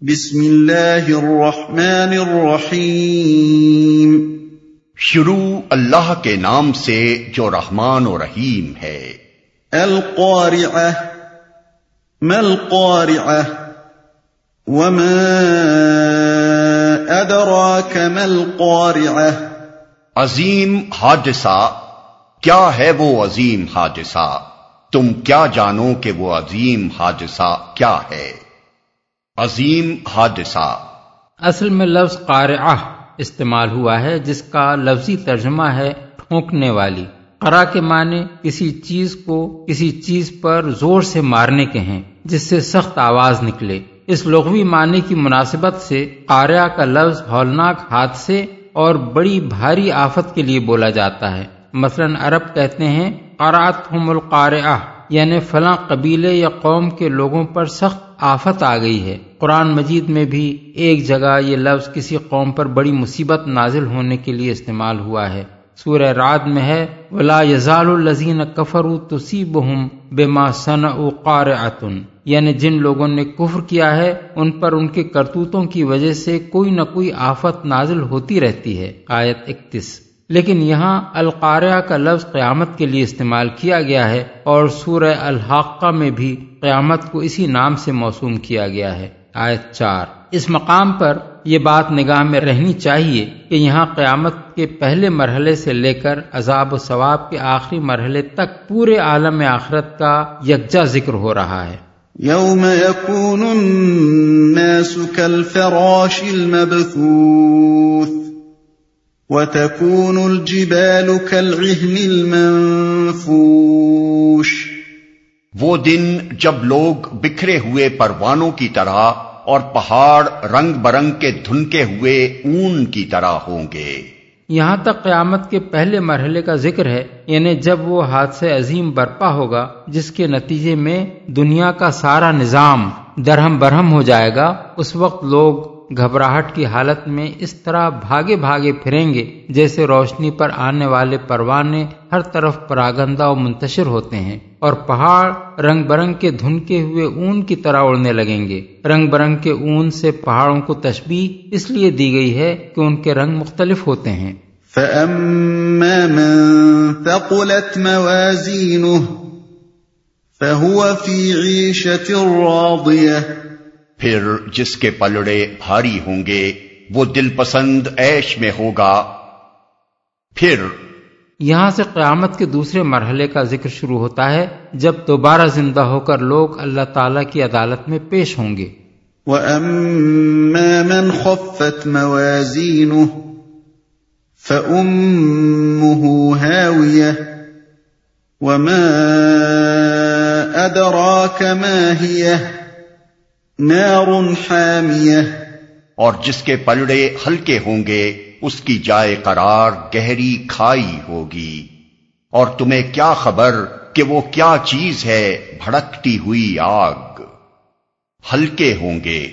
بسم اللہ الرحمن الرحیم۔ شروع اللہ کے نام سے جو رحمان و رحیم ہے۔ القارعہ۔ ما القارعہ؟ وما ادراک ما القارعہ؟ عظیم حادثہ کیا ہے وہ عظیم حادثہ؟ تم کیا جانو کہ وہ عظیم حادثہ کیا ہے؟ عظیم حادثہ۔ اصل میں لفظ قارعہ استعمال ہوا ہے، جس کا لفظی ترجمہ ہے ٹھونکنے والی۔ قرا کے معنی کسی چیز کو کسی چیز پر زور سے مارنے کے ہیں، جس سے سخت آواز نکلے۔ اس لغوی معنی کی مناسبت سے قارعہ کا لفظ ہولناک حادثے اور بڑی بھاری آفت کے لیے بولا جاتا ہے۔ مثلا عرب کہتے ہیں قرات ہم القارعہ۔ یعنی فلاں قبیلے یا قوم کے لوگوں پر سخت آفت آ گئی ہے۔ قرآن مجید میں بھی ایک جگہ یہ لفظ کسی قوم پر بڑی مصیبت نازل ہونے کے لیے استعمال ہوا ہے۔ سورہ رات میں ہے، ولا یزال الزین کفر تصیب ہوں بے ما یعنی جن لوگوں نے کفر کیا ہے، ان پر ان کے کرتوتوں کی وجہ سے کوئی نہ کوئی آفت نازل ہوتی رہتی ہے۔ آیت اکتیس۔ لیکن یہاں القاریہ کا لفظ قیامت کے لیے استعمال کیا گیا ہے اور سورہ الحاقہ میں بھی قیامت کو اسی نام سے موسوم کیا گیا ہے۔ آیت چار۔ اس مقام پر یہ بات نگاہ میں رہنی چاہیے کہ یہاں قیامت کے پہلے مرحلے سے لے کر عذاب و ثواب کے آخری مرحلے تک پورے عالم آخرت کا یکجا ذکر ہو رہا ہے۔ یوم یکون الناس کالفراش المبثوث۔ وَتَكُونُ الْجِبَالُ كَالْعِهْنِ الْمَنفُوشِ وہ دن جب لوگ بکھرے ہوئے پروانوں کی طرح اور پہاڑ رنگ برنگ کے دھنکے ہوئے اون کی طرح ہوں گے۔ یہاں تک قیامت کے پہلے مرحلے کا ذکر ہے یعنی جب وہ حادثہ عظیم برپا ہوگا جس کے نتیجے میں دنیا کا سارا نظام درہم برہم ہو جائے گا اس وقت لوگ گھبراہٹ کی حالت میں اس طرح بھاگے بھاگے پھریں گے جیسے روشنی پر آنے والے پروانے ہر طرف پراگندہ و منتشر ہوتے ہیں اور پہاڑ رنگ برنگ کے دھنکے ہوئے اون کی طرح اڑنے لگیں گے۔ رنگ برنگ کے اون سے پہاڑوں کو تشبیح اس لیے دی گئی ہے کہ ان کے رنگ مختلف ہوتے ہیں۔ فَأَمَّا مَن ثَقُلَتْ مَوَازِينُهُ فَهُوَ فِي عِيشَةٍ رَاضِيَةٍ پھر جس کے پلڑے بھاری ہوں گے وہ دل پسند ایش میں ہوگا۔ پھر یہاں سے قیامت کے دوسرے مرحلے کا ذکر شروع ہوتا ہے جب دوبارہ زندہ ہو کر لوگ اللہ تعالی کی عدالت میں پیش ہوں گے۔ وَأَمَّا مَنْ خَفَّتْ مَوَازِينُهُ فَأُمُّهُ هَاوِيَةٌ وَمَا أَدْرَاكَ مَا هِيَهْ نار حامیہ۔ اور جس کے پلڑے ہلکے ہوں گے اس کی جائے قرار گہری کھائی ہوگی۔ اور تمہیں کیا خبر کہ وہ کیا چیز ہے بھڑکتی ہوئی آگ؟ ہلکے ہوں گے۔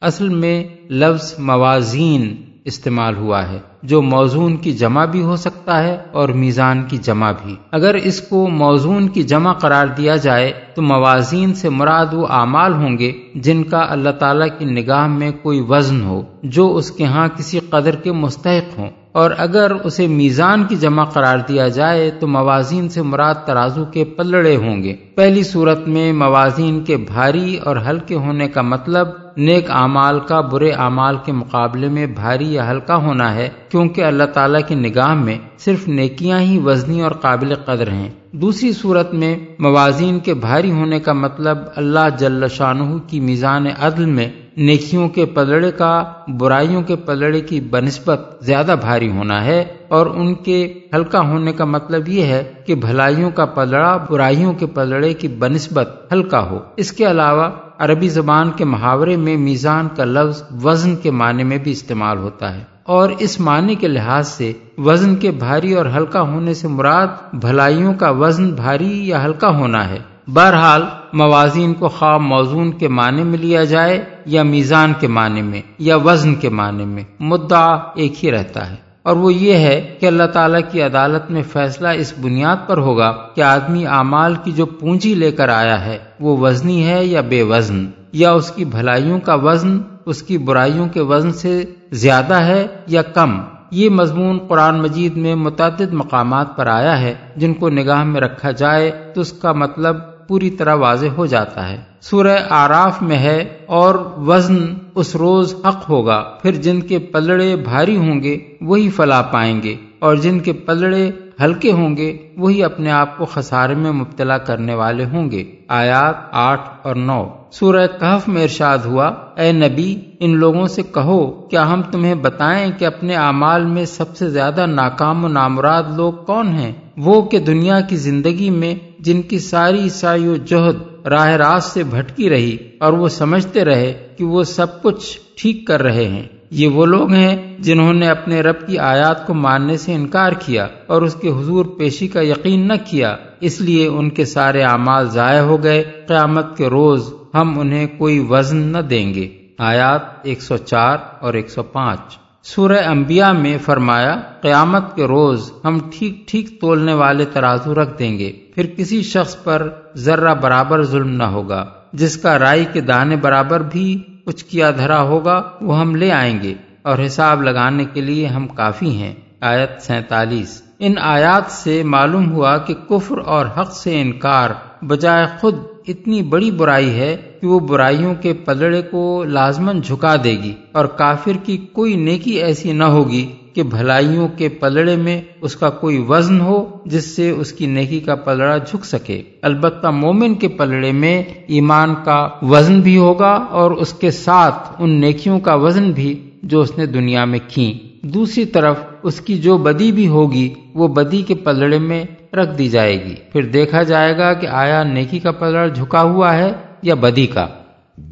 اصل میں لفظ موازین استعمال ہوا ہے، جو موزون کی جمع بھی ہو سکتا ہے اور میزان کی جمع بھی۔ اگر اس کو موزون کی جمع قرار دیا جائے، تو موازین سے مراد وہ اعمال ہوں گے جن کا اللہ تعالیٰ کی نگاہ میں کوئی وزن ہو، جو اس کے ہاں کسی قدر کے مستحق ہوں۔ اور اگر اسے میزان کی جمع قرار دیا جائے، تو موازین سے مراد ترازو کے پلڑے ہوں گے۔ پہلی صورت میں موازین کے بھاری اور ہلکے ہونے کا مطلب نیک اعمال کا برے اعمال کے مقابلے میں بھاری یا ہلکا ہونا ہے، کیونکہ اللہ تعالیٰ کی نگاہ میں صرف نیکیاں ہی وزنی اور قابل قدر ہیں۔ دوسری صورت میں موازین کے بھاری ہونے کا مطلب اللہ جل شاہ کی میزان عدل میں نیکیوں کے پلڑے کا، برائیوں کے پلڑے کی بنسبت زیادہ بھاری ہونا ہے اور ان کے ہلکا ہونے کا مطلب یہ ہے کہ بھلائیوں کا پلڑا برائیوں کے پلڑے کی بنسبت ہلکا ہو۔ اس کے علاوہ عربی زبان کے محاورے میں میزان کا لفظ وزن کے معنی میں بھی استعمال ہوتا ہے۔ اور اس معنی کے لحاظ سے وزن کے بھاری اور ہلکا ہونے سے مراد بھلائیوں کا وزن بھاری یا ہلکا ہونا ہے۔ بہرحال موازین کو خواب موزون کے معنی میں لیا جائے یا میزان کے معنی میں یا وزن کے معنی میں، مدعا ایک ہی رہتا ہے۔ اور وہ یہ ہے کہ اللہ تعالیٰ کی عدالت میں فیصلہ اس بنیاد پر ہوگا کہ آدمی اعمال کی جو پونجی لے کر آیا ہے، وہ وزنی ہے یا بے وزن؟ یا اس کی بھلائیوں کا وزن، اس کی برائیوں کے وزن سے زیادہ ہے یا کم؟ یہ مضمون قرآن مجید میں متعدد مقامات پر آیا ہے۔ جن کو نگاہ میں رکھا جائے تو اس کا مطلب پوری طرح واضح ہو جاتا ہے۔ سورہ آراف میں ہے اور وزن اس روز حق ہوگا، پھر جن کے پلڑے بھاری ہوں گے وہی فلا پائیں گے، اور جن کے پلڑے ہلکے ہوں گے وہی اپنے آپ کو خسارے میں مبتلا کرنے والے ہوں گے۔ آیات آٹھ اور نو۔ سورہ کہف میں ارشاد ہوا، اے نبی، ان لوگوں سے کہو، کیا ہم تمہیں بتائیں کہ اپنے اعمال میں سب سے زیادہ ناکام و نامراد لوگ کون ہیں؟ وہ کہ دنیا کی زندگی میں جن کی ساری عیسائی و جہد راہ راست سے بھٹکی رہی اور وہ سمجھتے رہے کہ وہ سب کچھ ٹھیک کر رہے ہیں۔ یہ وہ لوگ ہیں جنہوں نے اپنے رب کی آیات کو ماننے سے انکار کیا اور اس کے حضور پیشی کا یقین نہ کیا۔ اس لیے ان کے سارے اعمال ضائع ہو گئے۔ قیامت کے روز ہم انہیں کوئی وزن نہ دیں گے۔ آیات 104 اور 105 سورہ انبیاء میں فرمایا، قیامت کے روز ہم ٹھیک ٹھیک تولنے والے ترازو رکھ دیں گے، پھر کسی شخص پر ذرہ برابر ظلم نہ ہوگا، جس کا رائی کے دانے برابر بھی کچھ کیا دھرا ہوگا، وہ ہم لے آئیں گے، اور حساب لگانے کے لیے ہم کافی ہیں۔ آیت سینتالیس۔ ان آیات سے معلوم ہوا کہ کفر اور حق سے انکار بجائے خود اتنی بڑی برائی ہے کہ وہ برائیوں کے پلڑے کو لازمن جھکا دے گی اور کافر کی کوئی نیکی ایسی نہ ہوگی کہ بھلائیوں کے پلڑے میں اس کا کوئی وزن ہو جس سے اس کی نیکی کا پلڑا جھک سکے۔ البتہ مومن کے پلڑے میں ایمان کا وزن بھی ہوگا اور اس کے ساتھ ان نیکیوں کا وزن بھی جو اس نے دنیا میں کھی دوسری طرف اس کی جو بدی بھی ہوگی وہ بدی کے پلڑے میں رکھ دی جائے گی۔ پھر دیکھا جائے گا کہ آیا نیکی کا پلڑ جھکا ہوا ہے یا بدی کا؟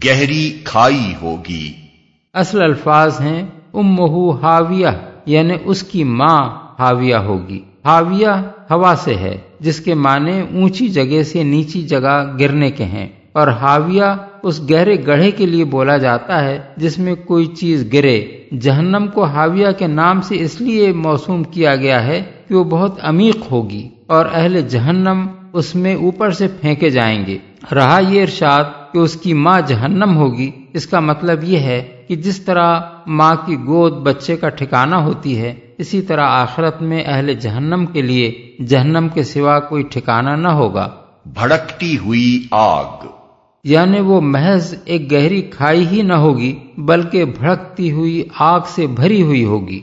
گہری کھائی ہوگی۔ اصل الفاظ ہیں امہ ہاویہ یعنی اس کی ماں ہاویہ ہوگی۔ ہاویہ ہوا سے ہے جس کے معنی اونچی جگہ سے نیچی جگہ گرنے کے ہیں۔ اور ہاویہ اس گہرے گڑھے کے لیے بولا جاتا ہے جس میں کوئی چیز گرے۔ جہنم کو ہاویہ کے نام سے اس لیے موسوم کیا گیا ہے کہ وہ بہت عمیق ہوگی اور اہل جہنم اس میں اوپر سے پھینکے جائیں گے۔ رہا یہ ارشاد کہ اس کی ماں جہنم ہوگی۔ اس کا مطلب یہ ہے کہ جس طرح ماں کی گود بچے کا ٹھکانہ ہوتی ہے اسی طرح آخرت میں اہل جہنم کے لیے جہنم کے سوا کوئی ٹھکانہ نہ ہوگا۔ بھڑکتی ہوئی آگ۔ یعنی وہ محض ایک گہری کھائی ہی نہ ہوگی بلکہ بھڑکتی ہوئی آگ سے بھری ہوئی ہوگی۔